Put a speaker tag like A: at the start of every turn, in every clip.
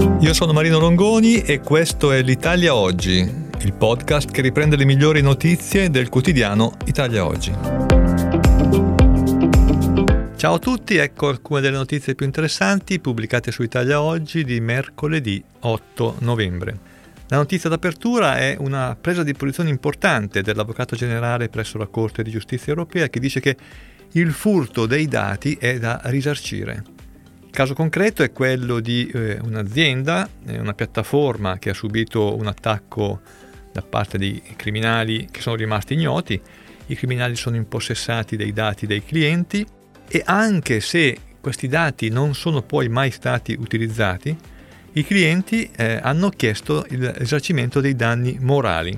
A: Io sono Marino Longoni e questo è l'Italia Oggi, il podcast che riprende le migliori notizie del quotidiano Italia Oggi. Ciao a tutti, ecco alcune delle notizie più interessanti pubblicate su Italia Oggi di mercoledì 8 novembre. La notizia d'apertura è una presa di posizione importante dell'Avvocato generale presso la Corte di Giustizia europea che dice che il furto dei dati è da risarcire. Il caso concreto è quello di eh, un'azienda, eh, una piattaforma che ha subito un attacco da parte di criminali che sono rimasti ignoti. I criminali sono impossessati dei dati dei clienti e anche se questi dati non sono poi mai stati utilizzati, i clienti eh, hanno chiesto il risarcimento dei danni morali,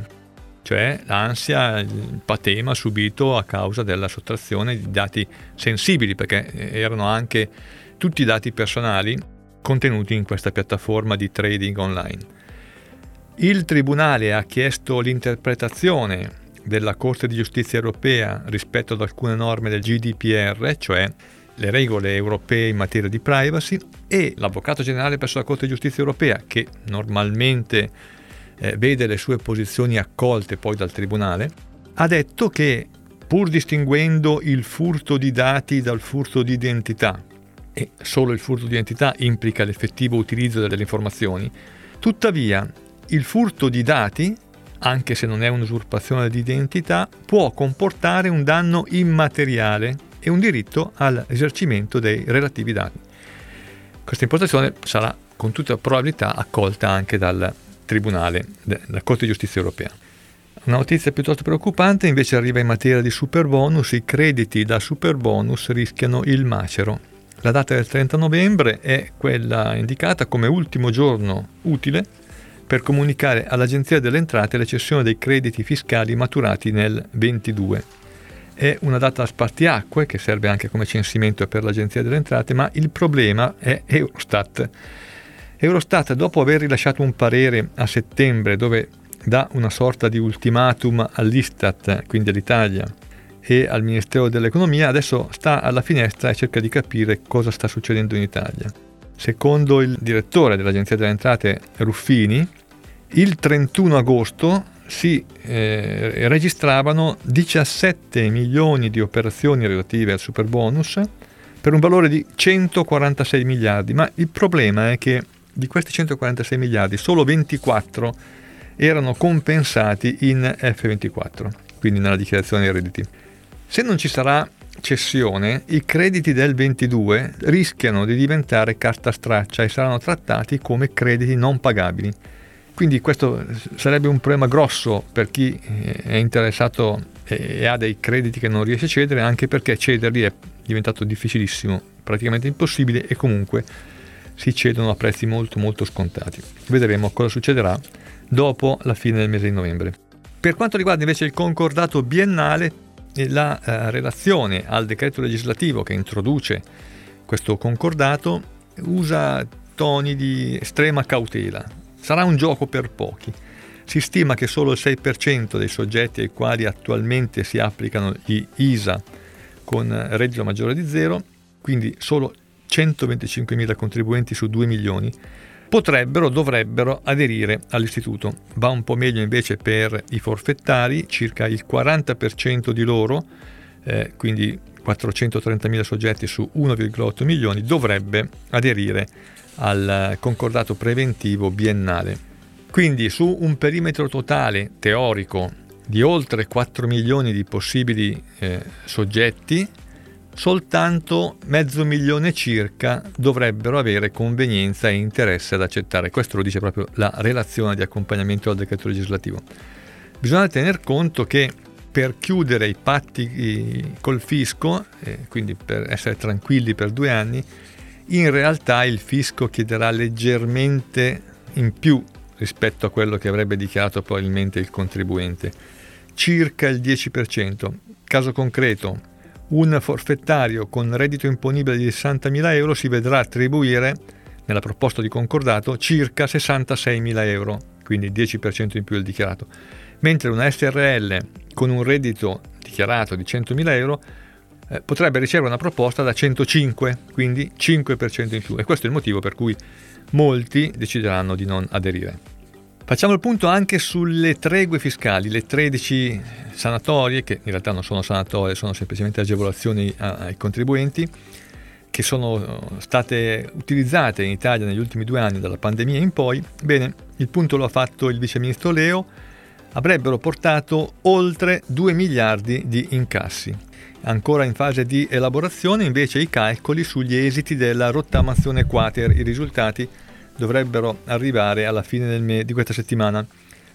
A: cioè l'ansia, il patema subito a causa della sottrazione di dati sensibili, perché eh, erano anche tutti i dati personali contenuti in questa piattaforma di trading online. Il Tribunale ha chiesto l'interpretazione della Corte di giustizia europea rispetto ad alcune norme del GDPR, cioè le regole europee in materia di privacy, e l'Avvocato generale presso la Corte di giustizia europea, che normalmente eh, vede le sue posizioni accolte poi dal Tribunale, ha detto che pur distinguendo il furto di dati dal furto di identità, e solo il furto di identità implica l'effettivo utilizzo delle informazioni, tuttavia il furto di dati, anche se non è un'usurpazione di identità, può comportare un danno immateriale e un diritto all'esercimento dei relativi dati. Questa impostazione sarà con tutta probabilità accolta anche dal Tribunale, dalla Corte di Giustizia europea. Una notizia piuttosto preoccupante invece arriva in materia di super bonus. I crediti da super bonus rischiano il macero. La data del 30 novembre è quella indicata come ultimo giorno utile per comunicare all'Agenzia delle Entrate la cessione dei crediti fiscali maturati nel 22. È una data a spartiacque che serve anche come censimento per l'Agenzia delle Entrate, ma il problema è Eurostat. Eurostat, dopo aver rilasciato un parere a settembre dove dà una sorta di ultimatum all'Istat, quindi all'Italia, e al Ministero dell'Economia, adesso sta alla finestra e cerca di capire cosa sta succedendo in Italia. Secondo il direttore dell'Agenzia delle Entrate Ruffini, il 31 agosto si eh, registravano 17 milioni di operazioni relative al super bonus per un valore di 146 miliardi, ma il problema è che di questi 146 miliardi solo 24 erano compensati in F24, quindi nella dichiarazione dei redditi. Se non ci sarà cessione, i crediti del 22 rischiano di diventare carta straccia e saranno trattati come crediti non pagabili. Quindi questo sarebbe un problema grosso per chi è interessato e ha dei crediti che non riesce a cedere, anche perché cederli è diventato difficilissimo, praticamente impossibile e comunque si cedono a prezzi molto molto scontati. Vedremo cosa succederà dopo la fine del mese di novembre. Per quanto riguarda invece il concordato biennale, la eh, relazione al decreto legislativo che introduce questo concordato usa toni di estrema cautela. Sarà un gioco per pochi. Si stima che solo il 6% dei soggetti ai quali attualmente si applicano gli ISA con reddito maggiore di zero, quindi solo 125.000 contribuenti su 2 milioni, potrebbero, dovrebbero aderire all'istituto. Va un po' meglio invece per i forfettari, circa il 40% di loro, eh, quindi 430.000 soggetti su 1,8 milioni, dovrebbe aderire al concordato preventivo biennale. Quindi su un perimetro totale teorico di oltre 4 milioni di possibili eh, soggetti, soltanto mezzo milione circa dovrebbero avere convenienza e interesse ad accettare. Questo lo dice proprio la relazione di accompagnamento al decreto legislativo. Bisogna tener conto che per chiudere i patti col fisco, eh, quindi per essere tranquilli per due anni, in realtà il fisco chiederà leggermente in più rispetto a quello che avrebbe dichiarato probabilmente il contribuente, circa il 10%. Caso concreto, un forfettario con reddito imponibile di 60.000 euro si vedrà attribuire, nella proposta di concordato, circa 66.000 euro, quindi il 10% in più del dichiarato, mentre una SRL con un reddito dichiarato di 100.000 euro eh, potrebbe ricevere una proposta da 105, quindi 5% in più e questo è il motivo per cui molti decideranno di non aderire. Facciamo il punto anche sulle tregue fiscali, le 13 sanatorie, che in realtà non sono sanatorie, sono semplicemente agevolazioni ai contribuenti, che sono state utilizzate in Italia negli ultimi due anni dalla pandemia in poi. Bene, il punto lo ha fatto il vice ministro Leo, avrebbero portato oltre 2 miliardi di incassi. Ancora in fase di elaborazione invece i calcoli sugli esiti della rottamazione quater, i risultati dovrebbero arrivare alla fine me- di questa settimana.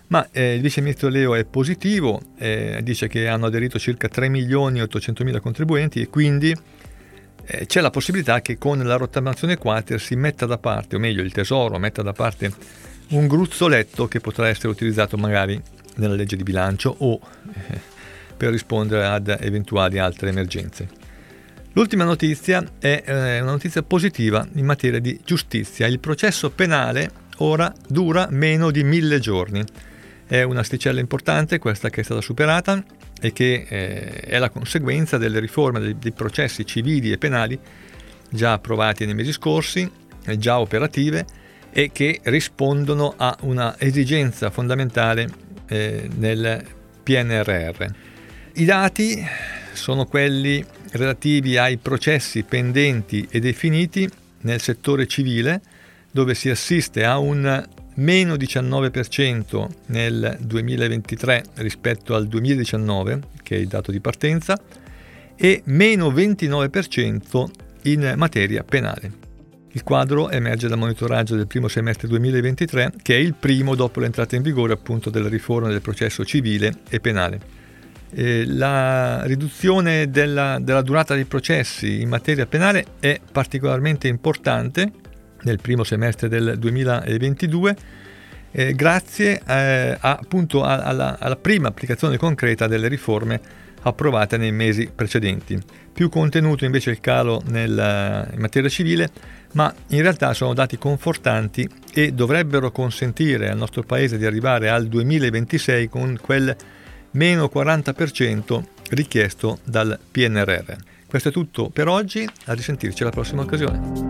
A: Ma eh, il vice ministro Leo è positivo, eh, dice che hanno aderito circa 3 milioni e 800 mila contribuenti e quindi eh, c'è la possibilità che con la rottamazione quater si metta da parte, o meglio il tesoro metta da parte un gruzzoletto che potrà essere utilizzato magari nella legge di bilancio o eh, per rispondere ad eventuali altre emergenze. L'ultima notizia è eh, una notizia positiva in materia di giustizia. Il processo penale ora dura meno di mille giorni. È una sticella importante questa che è stata superata e che eh, è la conseguenza delle riforme dei, dei, processi civili e penali già approvati nei mesi scorsi, già operative e che rispondono a una esigenza fondamentale eh, nel PNRR. I dati sono quelli relativi ai processi pendenti e definiti nel settore civile, dove si assiste a un meno 19% nel 2023 rispetto al 2019, che è il dato di partenza, e meno 29% in materia penale. Il quadro emerge dal monitoraggio del primo semestre 2023, che è il primo dopo l'entrata in vigore appunto della riforma del processo civile e penale. Eh, la riduzione della, della durata dei processi in materia penale è particolarmente importante nel primo semestre del 2022 eh, grazie eh, appunto alla, alla prima applicazione concreta delle riforme approvate nei mesi precedenti. Più contenuto invece il calo nel, in materia civile, ma in realtà sono dati confortanti e dovrebbero consentire al nostro Paese di arrivare al 2026 con quel meno 40% richiesto dal PNRR. Questo è tutto per oggi, a risentirci alla prossima occasione.